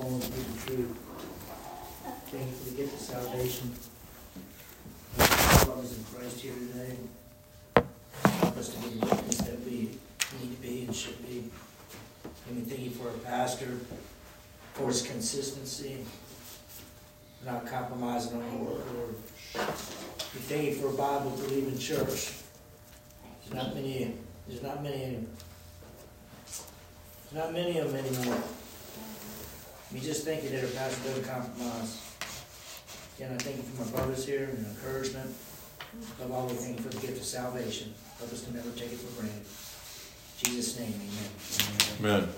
alone with the truth. Thank you for the gift of salvation. Brothers in Christ here today. Help us to be the witness that we need to be and should be. And we thank you for our pastor, for his consistency, not compromising on the word, Lord. We thank you for a Bible believing church. There's not many, there's not many, there's not many of them anymore. We just thank you that our pastor doesn't compromise. Again, I thank you for my brothers here and encouragement. Above all, we thank you for the gift of salvation. Help us to never take it for granted. In Jesus' name, amen.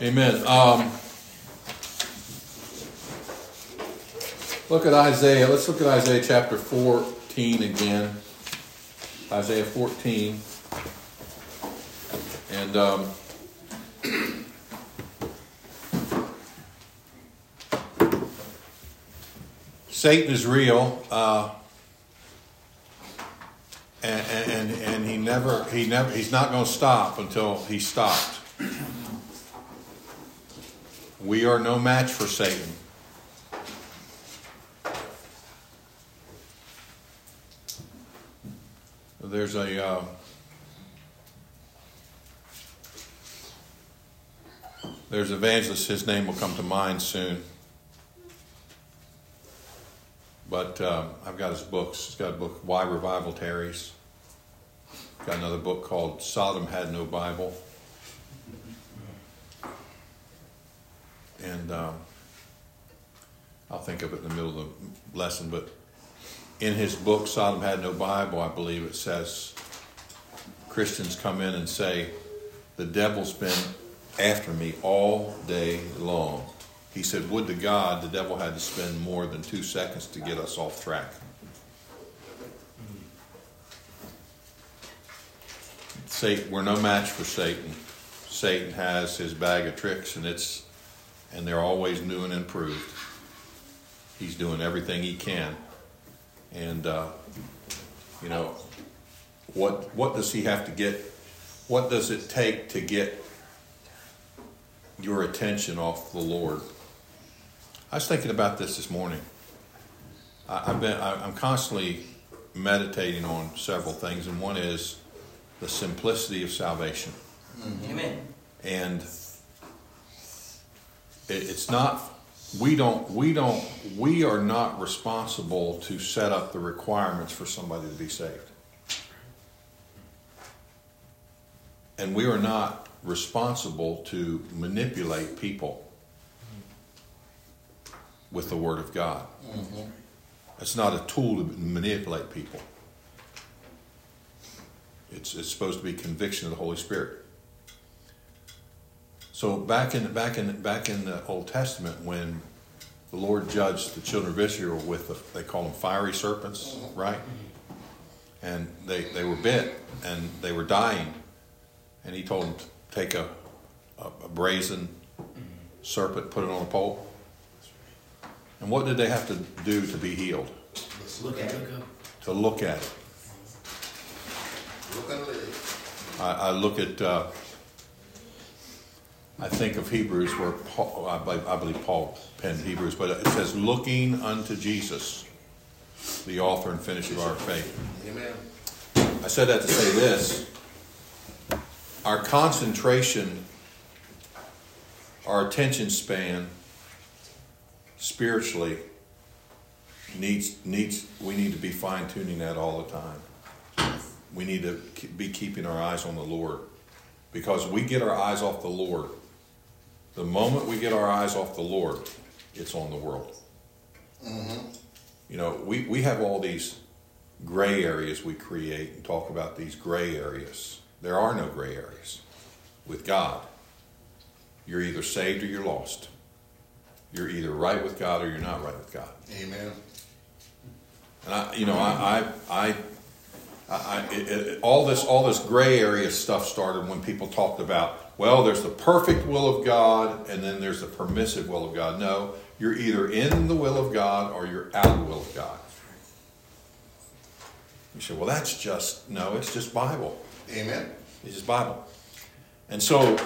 Amen. Amen. Um, look at Isaiah. Let's look at Isaiah chapter 14 again. Isaiah 14. And um, Satan is real. Uh, and, and, and he never he never he's not going to stop until he's stopped. We are no match for Satan. There's a uh, there's evangelist. His name will come to mind soon. But uh, I've got his books. He's got a book, Why Revival Tarries. Got another book called Sodom Had No Bible. And um, I'll think of it in the middle of the lesson, but in his book, Sodom Had No Bible, I believe it says Christians come in and say, The devil's been after me all day long. He said, Would to God the devil had to spend more than two seconds to get us off track. Satan, we're no match for Satan. Satan has his bag of tricks, and it's and they're always new and improved. He's doing everything he can, and uh, you know what? What does he have to get? What does it take to get your attention off the Lord? I was thinking about this this morning. I, have been. I, I'm constantly meditating on several things, and one is the simplicity of salvation. Mm-hmm. Amen. And it, it's not. We don't. We don't. We are not responsible to set up the requirements for somebody to be saved. And we are not responsible to manipulate people with the Word of God. Mm-hmm. It's not a tool to manipulate people. It's, it's supposed to be conviction of the Holy Spirit. So back in back in back in the Old Testament, when the Lord judged the children of Israel with the, they call them fiery serpents, right? And they, they were bit and they were dying, and He told them to take a, a, a brazen serpent, put it on a pole, and what did they have to do to be healed? Look at it. To look at it. Look at it. I, I look at, uh, I think of Hebrews where Paul, I, believe, I believe Paul penned Hebrews, but it says, looking unto Jesus, the author and finisher of our faith. Amen. I said that to say this our concentration, our attention span spiritually needs needs we need to be fine tuning that all the time. We need to be keeping our eyes on the Lord because we get our eyes off the Lord. The moment we get our eyes off the Lord, it's on the world. Mm-hmm. You know, we, we have all these gray areas we create and talk about these gray areas. There are no gray areas with God. You're either saved or you're lost. You're either right with God or you're not right with God. Amen. And I, you know, I, I, I, I it, it, all this, all this gray area stuff started when people talked about, well, there's the perfect will of God, and then there's the permissive will of God. No, you're either in the will of God or you're out of the will of God. You say, well, that's just no, it's just Bible. Amen. It's just Bible. And so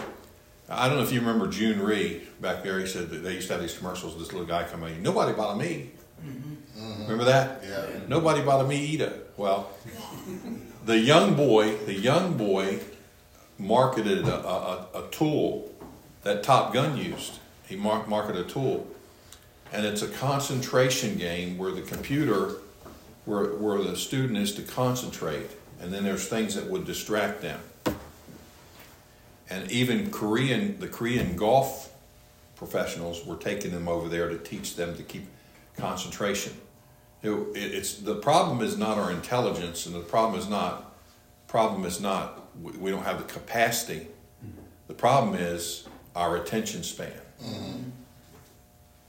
I don't know if you remember June Ree back there. He said that they used to have these commercials. This little guy coming in. Nobody bothered me. Mm-hmm. Remember that? Yeah. Nobody bothered me either. Well, the young boy, the young boy, marketed a, a, a tool that Top Gun used. He mar- marketed a tool, and it's a concentration game where the computer, where where the student is to concentrate, and then there's things that would distract them. And even Korean, the Korean golf professionals were taking them over there to teach them to keep concentration. It, it- it's the problem is not our intelligence, and the problem is not problem is not we, we don't have the capacity. The problem is our attention span.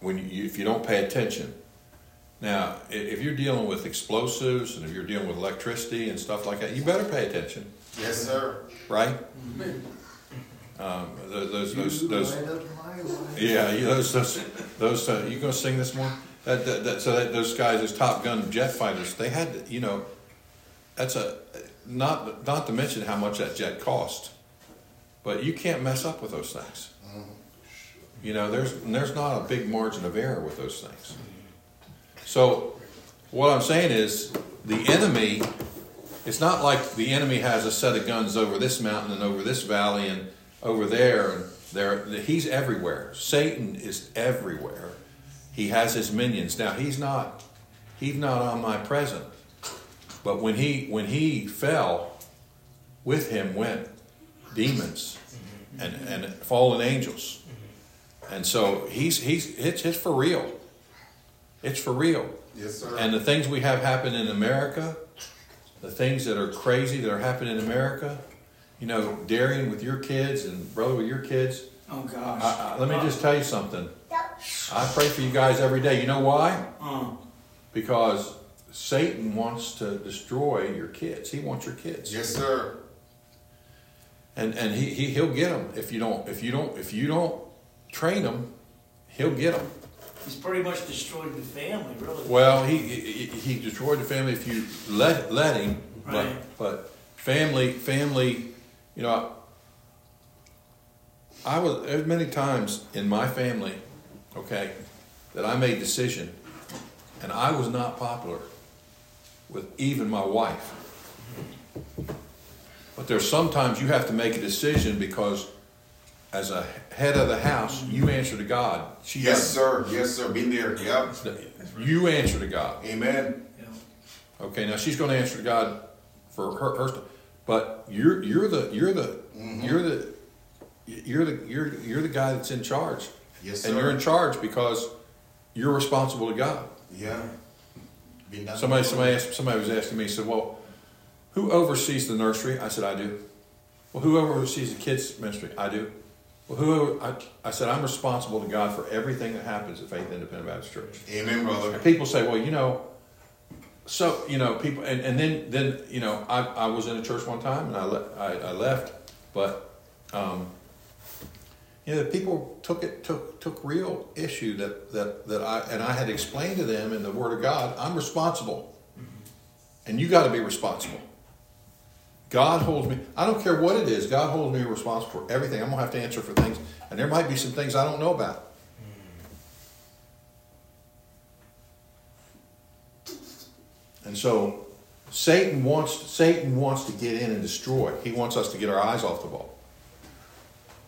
When you, if you don't pay attention, now if you're dealing with explosives and if you're dealing with electricity and stuff like that, you better pay attention, Yes, sir. right? Mm-hmm. Um, tho- those those those light up my life. yeah, those, those, those. Uh, you gonna sing this more? That, that, that so that those guys, those Top Gun jet fighters, they had, you know, that's a not not to mention how much that jet cost, but you can't mess up with those things. You know, there's there's not a big margin of error with those things. So, what I'm saying is, the enemy. It's not like the enemy has a set of guns over this mountain and over this valley and over there and there. He's everywhere. Satan is everywhere. He has his minions. Now he's not. He's not omnipresent. But when he when he fell, with him went demons and, and fallen angels. And so he's he's it's it's for real. It's for real. Yes, sir. And the things we have happen in America, the things that are crazy that are happening in America, you know, Darian with your kids and brother with your kids. Oh, gosh. I, I, let me just tell you something. I pray for you guys every day. You know why? Uh, Because Satan wants to destroy your kids. He wants your kids, yes, sir. and and he, he he'll get them if you don't if you don't if you don't train them, he'll get them. he's pretty much destroyed the family, really. Well, he, he he destroyed the family if you let let him, but Right. but family family, you know. I was there's many times in my family, okay, that I made decision, and I was not popular with even my wife. But there's sometimes you have to make a decision because, as a head of the house, you answer to God. She Yes, sir. Yes, sir. Been there. Yep. You answer to God. Amen. Okay, now she's going to answer to God for her, her but you're you're the you're the mm-hmm. you're the you're the you're you're the guy that's in charge, Yes, sir. and you're in charge because you're responsible to God. Yeah. Somebody somebody asked, somebody was asking me, said, "Well, who oversees the nursery?" I said, "I do." Well, who oversees the kids ministry? I do. Well, who? I, I said, "I'm responsible to God for everything that happens at Faith Independent Baptist Church." Amen, brother. And people say, well, you know, so you know, people, and, and then then you know, I, I was in a church one time and I le- I, I left, but um, you know, people took it took took real issue that that that I and I had explained to them in the Word of God, I'm responsible, and you got to be responsible. God holds me. I don't care what it is. God holds me responsible for everything. I'm gonna have to answer for things, and there might be some things I don't know about. And so Satan wants Satan wants to get in and destroy. He wants us to get our eyes off the ball.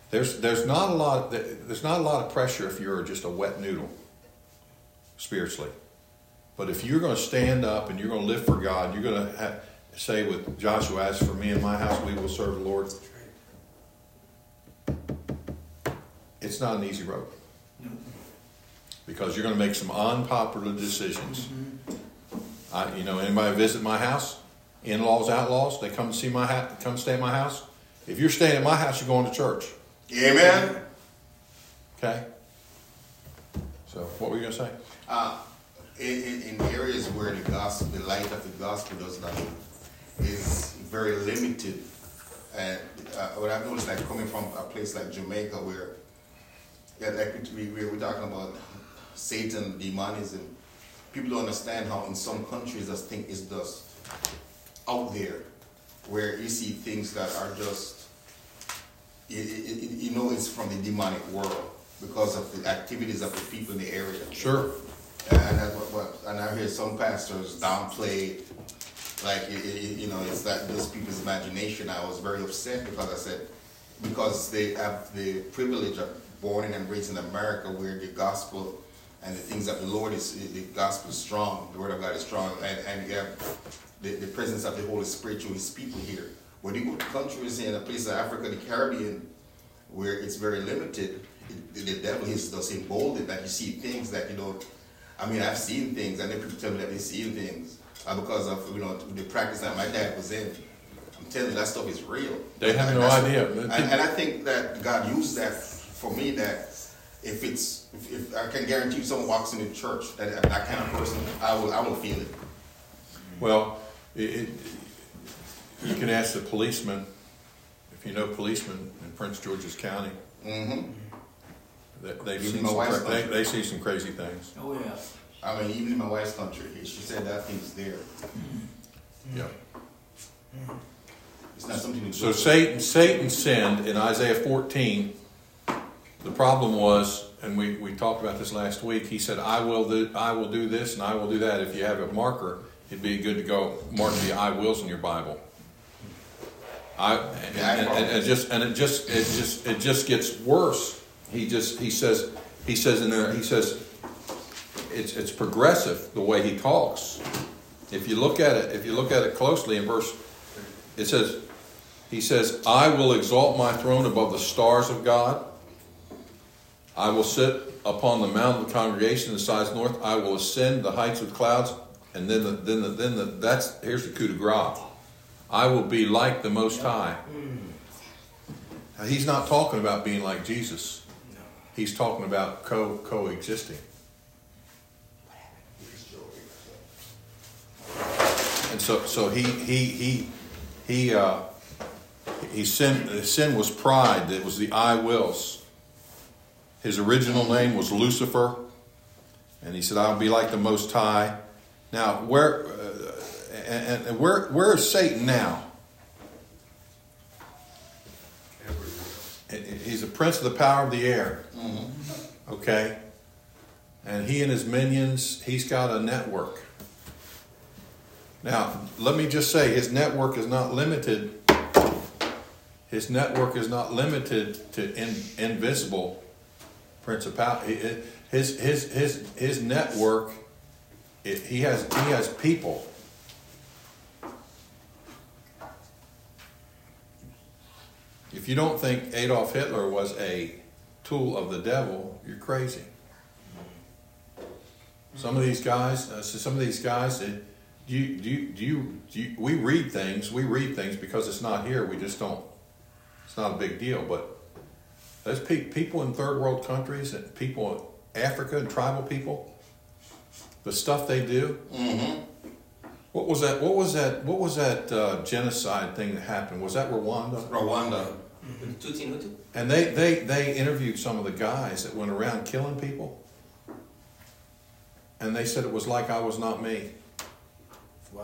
There's there's not a lot there's not a lot of pressure if you're just a wet noodle spiritually. But if you're going to stand up and you're going to live for God, you're going to have, say with Joshua, "As for me and my house, we will serve the Lord." It's not an easy road because you're going to make some unpopular decisions. Mm-hmm. I, you know, anybody visit my house, in-laws, outlaws, they come to see my house, come stay at my house. If you're staying at my house, you're going to church. Amen. Okay. So, what were you going to say? Uh, in, in, in areas where the gospel, the light of the gospel does not is very limited, and uh, what I've noticed, like coming from a place like Jamaica, where yeah, like we, we we're talking about Satan, demonism, people don't understand how in some countries this thing is just out there, where you see things that are just, you, you, know it's from the demonic world because of the activities of the people in the area. Sure. And that's what, what and I hear some pastors downplay, like it, it, you know, it's that those people's imagination. I was very upset because I said because they have the privilege of born and raised in America, where the gospel and the things of the Lord is the gospel is strong, the word of God is strong, and and you have the, the presence of the Holy Spirit to His people here. When you go to countries in a place like Africa, the Caribbean, where it's very limited, it, the devil is thus emboldened that you see things that you know. I mean, I've seen things, and then people tell me that they see things uh, because of you know the practice that my dad was in. I'm telling you, that stuff is real. They have And no idea. And, and I think that God used that for me. That if it's, if, if I can guarantee you, someone walks into the church, that that kind of person, I will, I will feel it. Well, it, it, you can ask the policeman, if you know policemen in Prince George's County, Mm-hmm. that they've Even seen my some, wife's cra- they, they see some crazy things. Oh, yeah. I mean, even in my wife's country, she said that thing's there. Yeah. It's not something to So. Satan, Satan sinned in Isaiah 14. The problem was, and we, we talked about this last week. He said, "I will do, I will do this, and I will do that." If you have a marker, it'd be good to go mark the "I wills" in your Bible. I and, and, and it just and it just it just it just gets worse. He just he says he says in there he says it's it's progressive the way he talks. If you look at it, if you look at it closely in verse, it says he says, I will exalt my throne above the stars of God. I will sit upon the mount of the congregation in the sides north. I will ascend the heights of clouds. And then the, then the, then the, that's, here's the coup de grace. I will be like the Most High. Now, he's not talking about being like Jesus. He's talking about co coexisting. And so, so he, he, he, he, uh, he sin, sin was pride. It was the I wills. His original name was Lucifer, and he said, "I'll be like the Most High." Now, where, uh, and, and where, where is Satan now? He's the prince of the power of the air. Okay, and he and his minions. He's got a network. Now, let me just say, his network is not limited. His network is not limited to in, invisible principality. His his his his network. It, he has he has people. If you don't think Adolf Hitler was a tool of the devil, you're crazy. Some of these guys, uh, so some of these guys, do you, do you, do you, do you, we read things, we read things because it's not here, we just don't, it's not a big deal, but those pe- people in third world countries and people in Africa and tribal people, the stuff they do, Mm-hmm. what was that, what was that, what was that uh, genocide thing that happened? Was that Rwanda? Rwanda. Tutsi and Hutu? And they, they, they interviewed some of the guys that went around killing people. And they said it was like I was not me. Wow.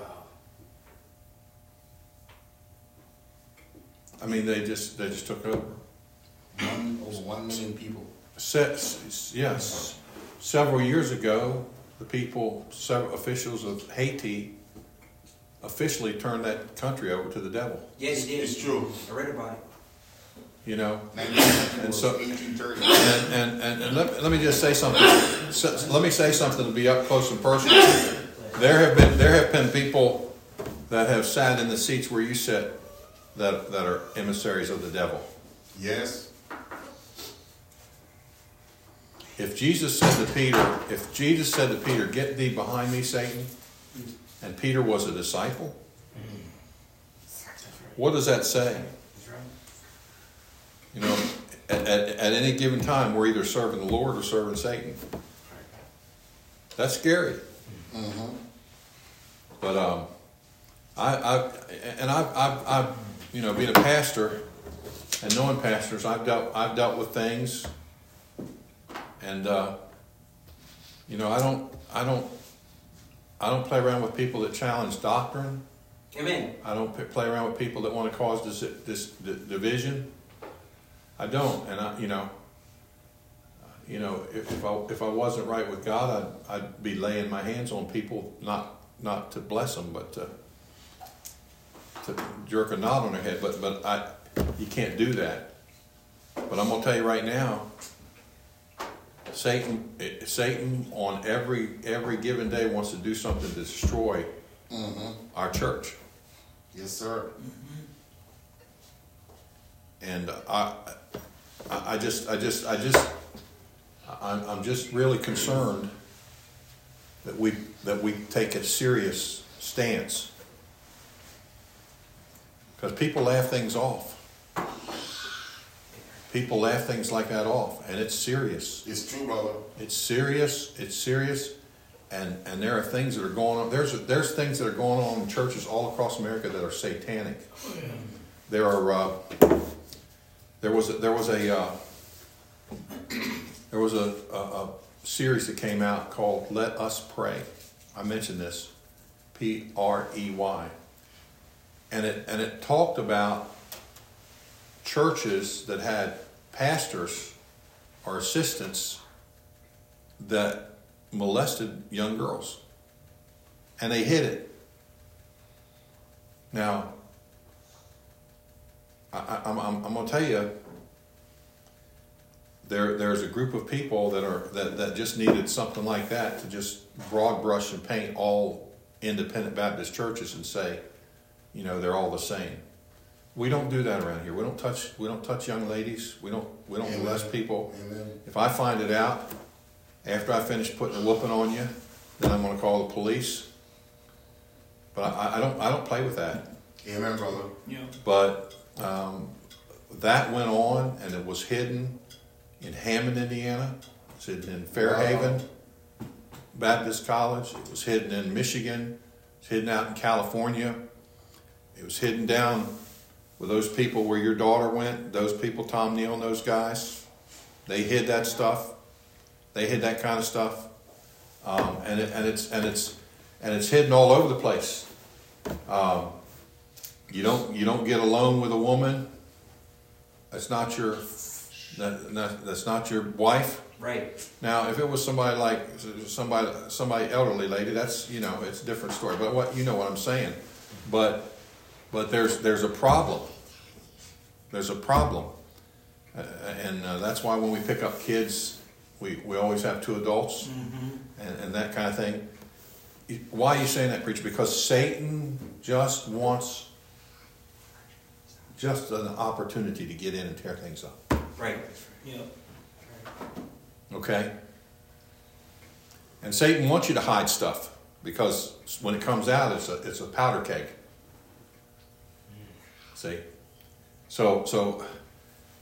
I mean, they just they just took over. One, over one million people. Se- yes, several years ago, the people, several officials of Haiti, officially turned that country over to the devil. Yes, they did. It's true. I read about it. You know, And so- and and, and, and let, let me just say something. So, let me say something to be up close and personal. There have been there have been people that have sat in the seats where you sit that that are emissaries of the devil. Yes. If Jesus said to Peter, if Jesus said to Peter, "Get thee behind me, Satan," and Peter was a disciple, what does that say? You know, at, at, at any given time, we're either serving the Lord or serving Satan. That's scary. Mm-hmm. But um, I, I and I've, I've, I've, you know, being a pastor and knowing pastors, I've dealt, I've dealt with things, and uh, you know, I don't, I don't, I don't play around with people that challenge doctrine. Amen. I don't p- play around with people that want to cause this, this d- division. I don't, and I, you know, you know, if, if I if I wasn't right with God, I'd I'd be laying my hands on people, not not to bless them, but to to jerk a knot on their head. But but I, you can't do that. But I'm gonna tell you right now, Satan Satan on every every given day wants to do something to destroy Mm-hmm. our church. Yes, sir. and I, I I just, I just, I just, I'm, I'm just really concerned that we that we take a serious stance because people laugh things off. People laugh things like that off, and it's serious. It's true, brother. It's serious. It's serious, and and there are things that are going on. There's there's things that are going on in churches all across America that are satanic. There are. Uh, there was a, there was a uh, there was a, a, a series that came out called "Let Us Prey." I mentioned this, P R E Y, and it and it talked about churches that had pastors or assistants that molested young girls, and they hid it. Now, I, I'm going to tell you, there, there's a group of people that are that, that just needed something like that to just broad brush and paint all independent Baptist churches and say, you know, they're all the same. We don't do that around here. We don't touch we don't touch young ladies. We don't we don't Amen. molest people. Amen. If I find it out after I finish putting a whooping on you, then I'm going to call the police. But I, I don't I don't play with that. Amen, brother. Yeah. But um, that went on, and it was hidden in Hammond, Indiana. It was hidden in Fairhaven Baptist College. It was hidden in Michigan. It was hidden out in California. It was hidden down with those people where your daughter went. Those people, Tom Neal and those guys, they hid that stuff. They hid that kind of stuff, um, and it, and it's and it's and it's hidden all over the place. Um, you don't you don't get alone with a woman. That's not your that, that, that's not your wife. Right. Now, if it was somebody like somebody somebody elderly lady, that's you know it's a different story. But what you know what I'm saying. But but there's there's a problem. There's a problem, uh, and uh, that's why when we pick up kids, we, we always have two adults and, and that kind of thing. Why are you saying that, preacher? Because Satan just wants just an opportunity to get in and tear things up. Right. Yeah. Okay? And Satan wants you to hide stuff because when it comes out, it's a, it's a powder keg. See? So, so,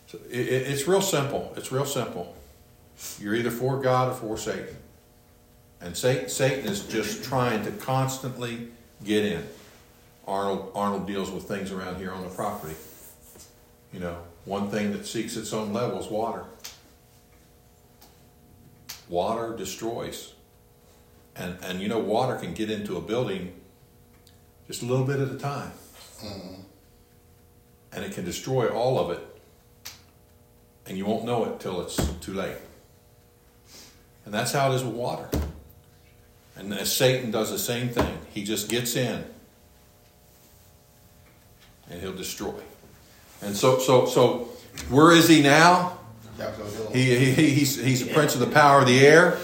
so it, it- it's real simple. It's real simple. You're either for God or for Satan. And Satan, Satan is just trying to constantly get in. Arnold, Arnold deals with things around here on the property. You know, one thing that seeks its own level is water. Water destroys. And, and you know, water can get into a building just a little bit at a time. Mm-hmm. And it can destroy all of it. And you won't know it till it's too late. And that's how it is with water. And Satan does the same thing, he just gets in and he'll destroy. And so, so, so, where is he now? He, he, he's, he's the prince of the power of the air.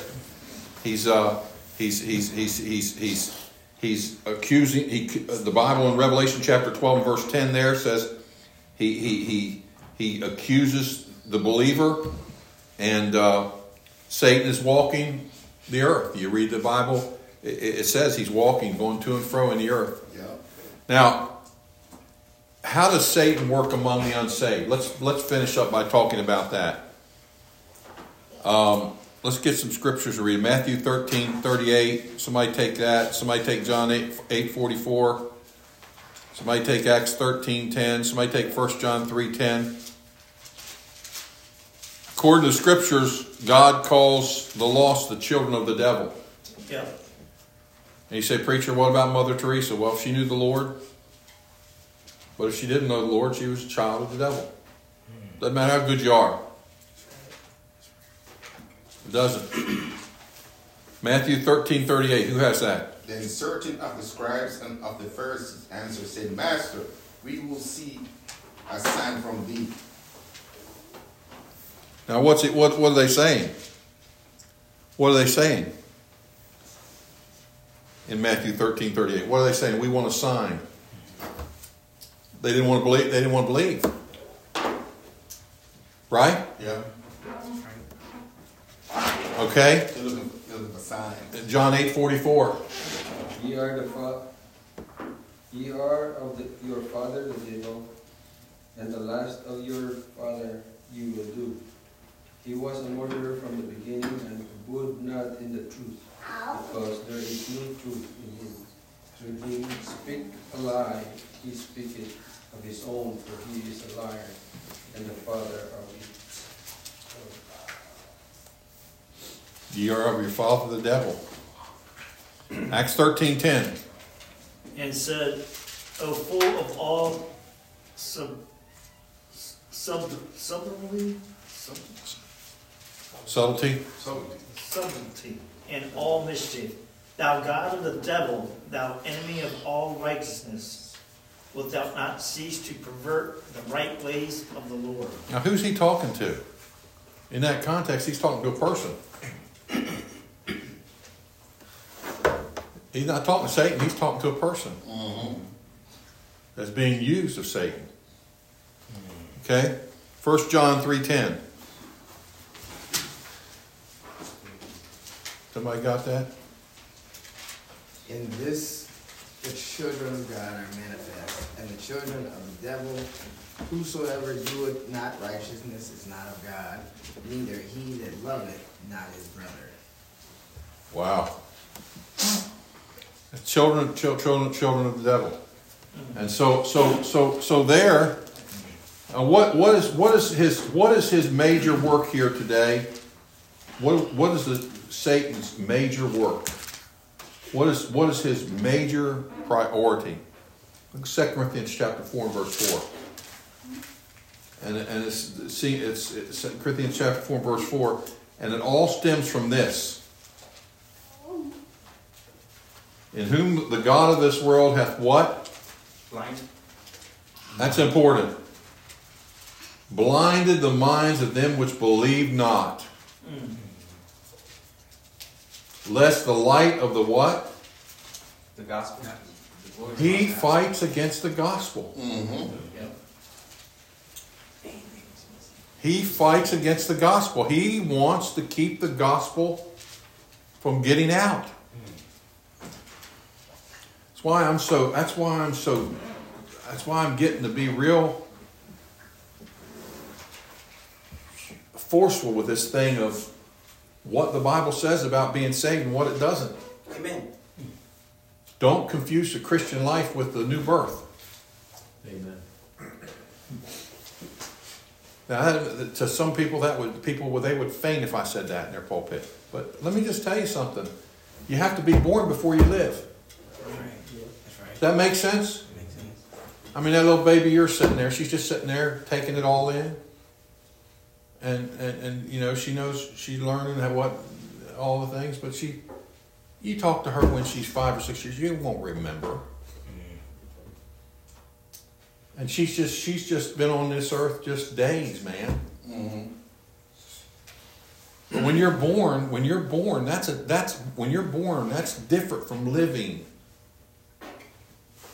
He's, uh, he's, he's, he's, he's, he's, he's accusing, he, the Bible in Revelation chapter 12 and verse 10 there says he, he, he, he accuses the believer and uh, Satan is walking the earth. You read the Bible, it, it says he's walking, going to and fro in the earth. Yeah. Now, how does Satan work among the unsaved? Let's let's finish up by talking about that. Um, let's get some scriptures to read. Matthew 13, 38. Somebody take that. Somebody take John 8, 8 44. Somebody take Acts 13, 10. Somebody take 1 John 3, 10. According to scriptures, God calls the lost the children of the devil. Yeah. And you say, Preacher, what about Mother Teresa? Well, if she knew the Lord, but if she didn't know the Lord, she was a child of the devil. Doesn't matter how good you are. It doesn't. Matthew 13, 38. Who has that? Then certain of the scribes and of the Pharisees answered, said, Master, we will see a sign from thee. Now, what's it? What, what are they saying? What are they saying? In Matthew 13, 38. What are they saying? We want a sign. They didn't want to believe. They didn't want to believe. Right? Yeah. Okay. They're looking, they're looking for signs. John 8, 44. Ye are the ye are of the, your father the devil, and the last of your father you will do. He was a murderer from the beginning and would not in the truth, because there is no truth in him. When he speak a lie, he speaketh of his own, for he is a liar and the father of it. Ye are of your father the devil. Acts 13, 10. And said, O full of all sub, sub, subtlety, sub, Subtlety. subtlety, and all mischief, thou God of the devil, thou enemy of all righteousness, wilt thou not cease to pervert the right ways of the Lord? Now, who's he talking to? In that context, he's talking to a person. He's not talking to Satan, he's talking to a person mm-hmm. that's being used of Satan. Okay? 1 John 3.10. Somebody got that? In this, the children of God are manifest, and the children of the devil. Whosoever doeth not righteousness is not of God, neither he that loveth not his brother. Wow. Children, children, children of the devil. And so, so, so, so there. Uh, what, what is, what is his, what is his major work here today? What, what is the Satan's major work? What is, what is his major priority? Look at 2 Corinthians chapter four and verse four. And, and it's, see, it's, it's 2 Corinthians chapter four verse four, and it all stems from this. In whom the God of this world hath what? Blind. That's important. Blinded the minds of them which believe not. Hmm. Lest the light of the what? The gospel. He fights against the gospel. Mm-hmm. He fights against the gospel. He wants to keep the gospel from getting out. That's why I'm so that's why I'm so that's why I'm getting to be real forceful with this thing of what the Bible says about being saved and what it doesn't. Amen. Don't confuse the Christian life with the new birth. Amen. Now, that, to some people, that would people would they would faint if I said that in their pulpit. But let me just tell you something: you have to be born before you live. Right. That make sense? Makes sense. I mean, that little baby you're sitting there, she's just sitting there taking it all in, and and and you know she knows she's learning what all the things, but she, you talk to her when she's five or six years, you won't remember. Mm-hmm. And she's just she's just been on this earth just days, man. Mm-hmm. But when you're born, when you're born, that's a that's when you're born, that's different from living.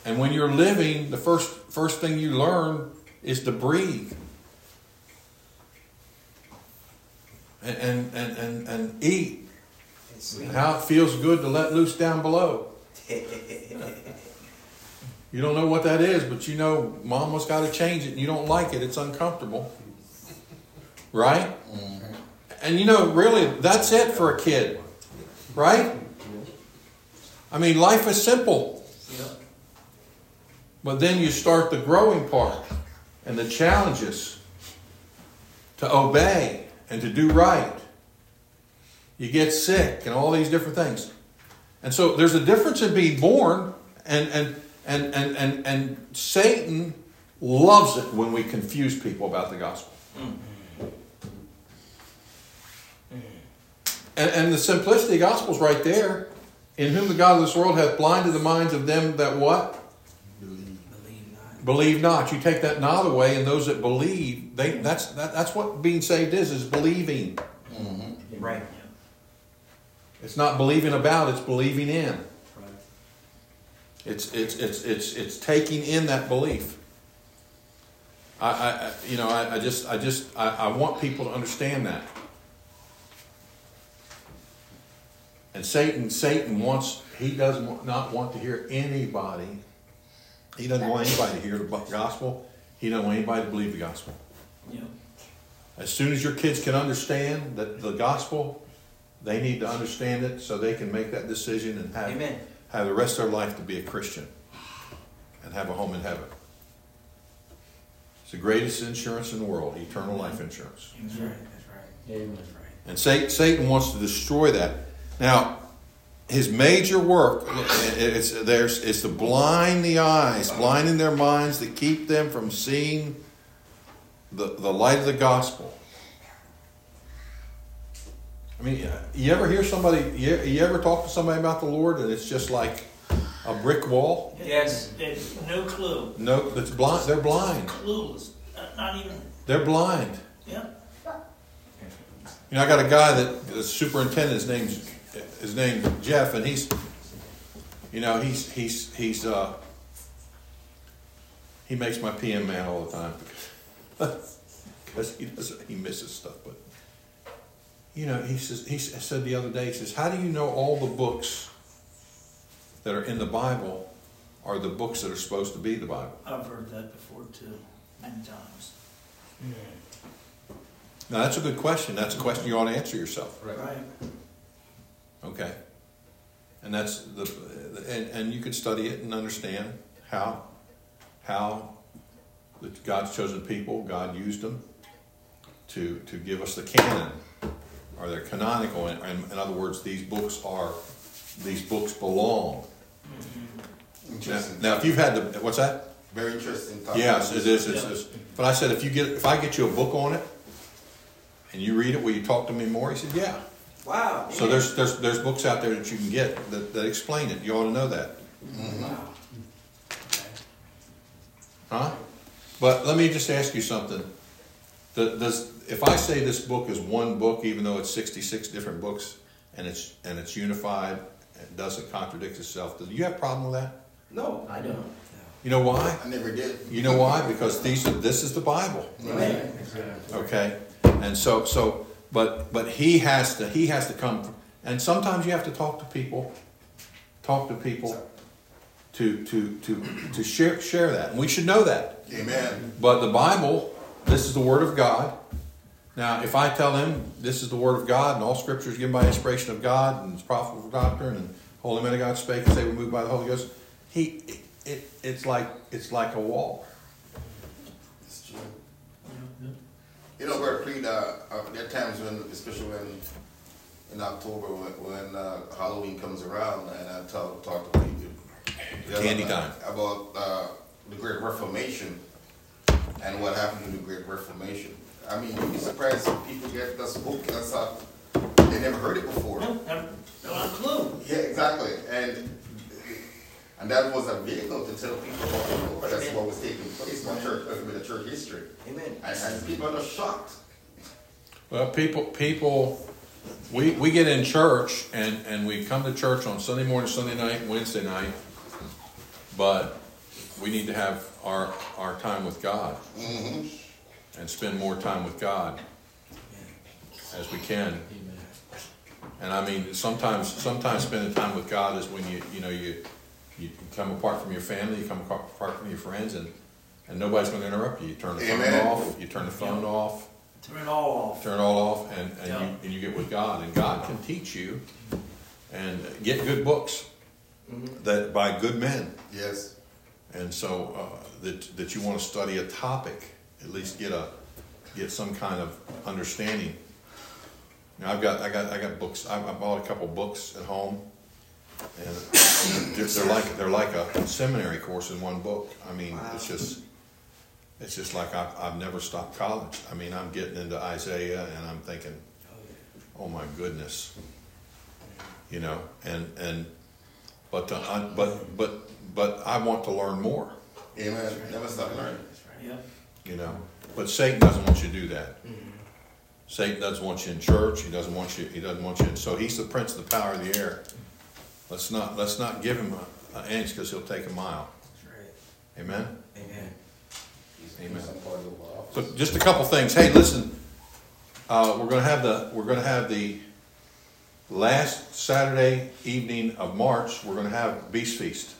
And when you're living, the first first thing you learn is to breathe. And and and and, eat. And how it feels good to let loose down below. You don't know what that is, but you know mama's got to change it and you don't like it. It's uncomfortable. Right? Mm-hmm. And you know, really, that's it for a kid. Right? I mean, life is simple. But then you start the growing part and the challenges to obey and to do right. You get sick and all these different things. And so there's a difference in being born and and and and and, and Satan loves it when we confuse people about the gospel. Mm-hmm. And, and the simplicity of the gospel's right there. In whom the God of this world hath blinded the minds of them that what? Believe. Believe not. You take that not away, and those that believe, they that's that, that's what being saved is, is believing. Mm-hmm. Right. It's not believing about, it's believing in. Right. It's it's it's it's it's taking in that belief. I, I I- you know I, I just I just I, I want people to understand that. And Satan Satan wants he does not not want to hear anybody. He doesn't want anybody to hear the gospel. He doesn't want anybody to believe the gospel. Yep. As soon as your kids can understand that the gospel, they need to understand it so they can make that decision and have Amen. have the rest of their life to be a Christian and have a home in heaven. It's the greatest insurance in the world, eternal life insurance. That's right, that's right. Amen. That's right. And Satan, Satan wants to destroy that. Now, his major work is there's is to blind the eyes, blinding their minds to keep them from seeing the, the light of the gospel. I mean, you ever hear somebody, you, you ever talk to somebody about the Lord and it's just like a brick wall? Yes. There's no clue. No, it's blind. They're blind. Clueless. Not even, They're blind. yeah. You know, I got a guy that the superintendent. His name's his name's Jeff, and he's, you know, he's he's he's uh, he makes my PM man all the time because he doesn't he misses stuff. But you know, he says he said the other day, he says, "How do you know all the books that are in the Bible are the books that are supposed to be the Bible?" I've heard that before too, many times. Yeah. Now that's a good question. That's a question you ought to answer yourself. Right. Right. Okay. And that's the, and, and you can study it and understand how, how the God's chosen people, God used them to, to give us the canon, or they're canonical. In, in, other words, these books are, these books belong. Mm-hmm. Now, Interesting. now if you've had the, what's that? Very interesting topic. Yes, it is. It's, it's, but I said, if you get, if I get you a book on it, and you read it, will you talk to me more? He said, yeah. Wow. So there's, there's, there's books out there that you can get that, that explain it. You ought to know that. Wow. Huh? But let me just ask you something. The- Does, if I say this book is one book, even though it's 66 different books, and it's, and it's unified, and doesn't contradict itself, do you have a problem with that? No. I don't. You know why? I never did. You know why? Because these are, this is the Bible. Right. Exactly. Okay, and so so, but but he has to he has to come, and sometimes you have to talk to people, talk to people, to to to to share share that, and we should know that. Amen. But the Bible, this is the Word of God. Now, if I tell him this is the Word of God, and all Scripture is given by inspiration of God, and it's profitable for doctrine, and holy men of God spake, and they were moved by the Holy Ghost, he it, it's like it's like a wall. It's true. You know, Brother Creed, uh, uh, there are times when, especially when in October, when, when uh, Halloween comes around, and I talk, talk to people the Candy night time. about uh, the Great Reformation and what happened in the Great Reformation. I mean, you'd be surprised if people get this book that's uh, they never heard it before. No, never, not a clue. Yeah, exactly. And and that was a vehicle to tell people about the Lord. That's what was taking place in church, with the church history. Amen. And, and people are shocked. Well, people, people, we, we get in church and, and we come to church on Sunday morning, Sunday night, Wednesday night, but we need to have our, our time with God mm-hmm. and spend more time with God as we can. Amen. And I mean, sometimes, sometimes spending time with God is when you, you know, you, you come apart from your family, you come apart apart from your friends, and, and nobody's going to interrupt you. You turn the phone off. You turn the phone off Turn it all off. turn it all off and, and, Yeah. you, and you get with God and God can teach you and get good books that by good men Yes. and so uh, that, that you want to study a topic at least get a get some kind of understanding now I've got I got I got books I, I bought a couple books at home and they're, they're like they're like a seminary course in one book I mean it's just It's just like I've, I've never stopped college. I mean, I'm getting into Isaiah and I'm thinking, oh my goodness, you know, and and but uh, I, but but but I want to learn more, Amen. Never stop learning. Yep. you know. But Satan doesn't want you to do that. Satan doesn't want you in church. He doesn't want you. He doesn't want you. In, so he's the prince of the power of the air. Let's not let's not give him a- an inch because he'll take a mile. That's right. Amen. Amen. Amen. Some part of the world. So just a couple things. Hey, listen, uh, we're going to have the we're going to have the last Saturday evening of March. We're going to have Beast Feast,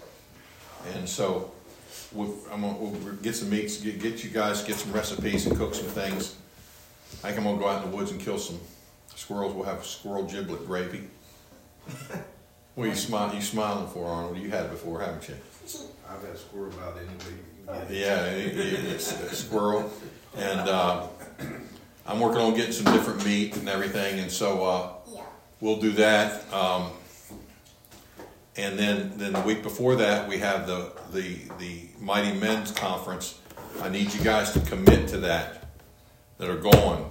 and so we'll, I'm gonna, we'll get some meats, get, get you guys get some recipes and cook some things. I think I'm gonna go out in the woods and kill some squirrels. We'll have squirrel giblet gravy. What are you smile you smiling for, Arnold? You had it before, haven't you? I've had a squirrel about it anyway. you can get it. Yeah, it- it- it's a squirrel, and uh, I'm working on getting some different meat and everything, and so uh, we'll do that. Um, and then, then the week before that, we have the the the Mighty Men's Conference. I need you guys to commit to that that are going,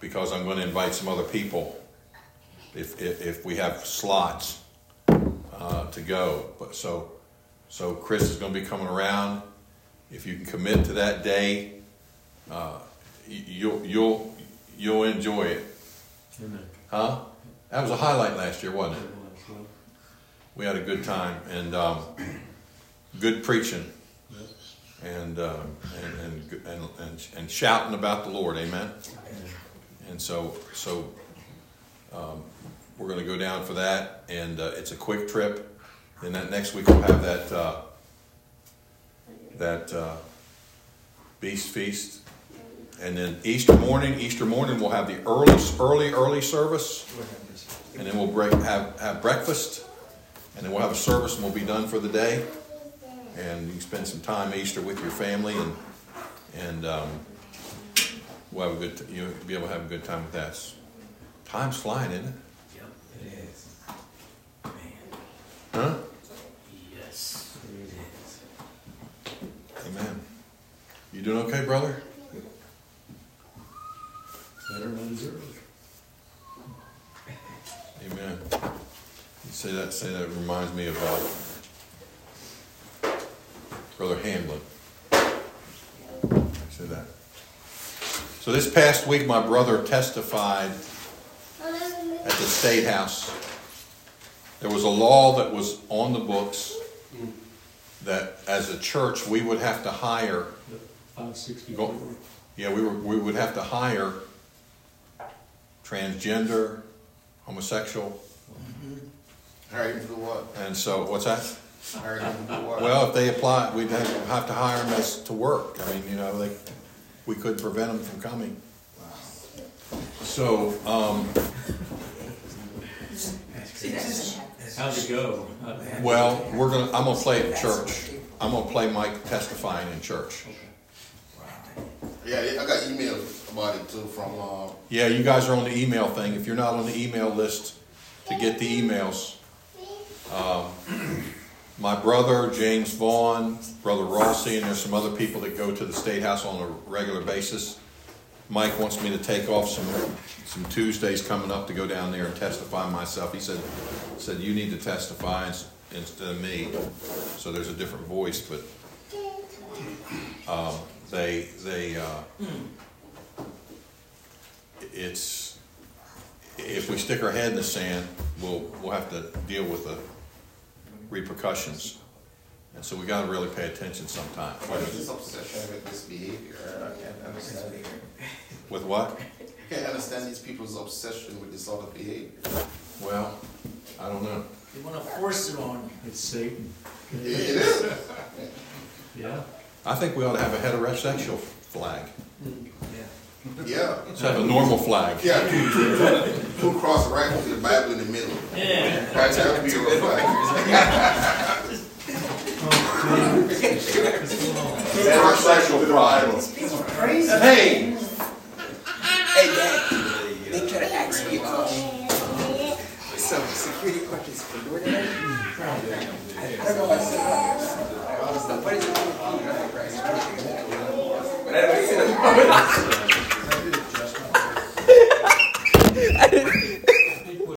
because I'm going to invite some other people if if, if we have slots uh, to go. But so so Chris is going to be coming around. If you can commit to that day, uh, you'll you'll you'll enjoy it, Amen. huh? That was a highlight last year, wasn't it? We had a good time and um, good preaching, and, um, and, and and and and shouting about the Lord, Amen. And so so um, we're going to go down for that, and uh, it's a quick trip. Then that next week we'll have that uh, that uh, beast feast, and then Easter morning. Easter morning we'll have the early early early service, and then we'll break have have breakfast, and then we'll have a service, and we'll be done for the day. And you can spend some time Easter with your family, and and um, we'll have a good. You'll be able to have a good time with us. Time's flying, isn't it is. Man, Huh? yes. Amen. You doing okay, brother? Better than deserved. Amen. You say that. Say that reminds me of uh, brother Hamlin. Say that. So this past week, my brother testified at the state house. There was a law that was on the books that, as a church, we would have to hire Five sixty. Go- Yeah, we were, we would have to hire transgender, homosexual, Hurry to do what? and so, what's that? Hurry to what? Well, if they apply, we'd have, have to hire them as, to work. I mean, you know, they, we couldn't prevent them from coming. So, um, How'd it go? well, we're gonna, I'm gonna play it at church. I'm gonna play Mike testifying in church. Yeah, yeah, I got emails about it too from, uh, Yeah, you guys are on the email thing. If you're not on the email list to get the emails, um, my brother, James Vaughn, brother Rossi, and there's some other people that go to the State House on a regular basis. Mike wants me to take off some, some Tuesdays coming up to go down there and testify myself. He said, said you need to testify instead of me. So there's a different voice, but, um, they, they, uh, it's if we stick our head in the sand, we'll we'll have to deal with the repercussions, and so we got to really pay attention sometimes. what is this obsession with this behavior? I can't understand. With what? I can't understand these people's obsession with this sort of behavior. Well, I don't know. They wanna force it on you. It's Satan. It it is. Yeah. I think we ought to have a heterosexual flag. Hmm, yeah. Yeah. Let's have a normal flag. Yeah, two, two, two, two cross right with the Bible in the middle. Yeah. Right, that would be your flag. Oh, heterosexual Bible. Hey! they try to ask me um, some security questions for doing. I don't know what is it? But I don't. I didn't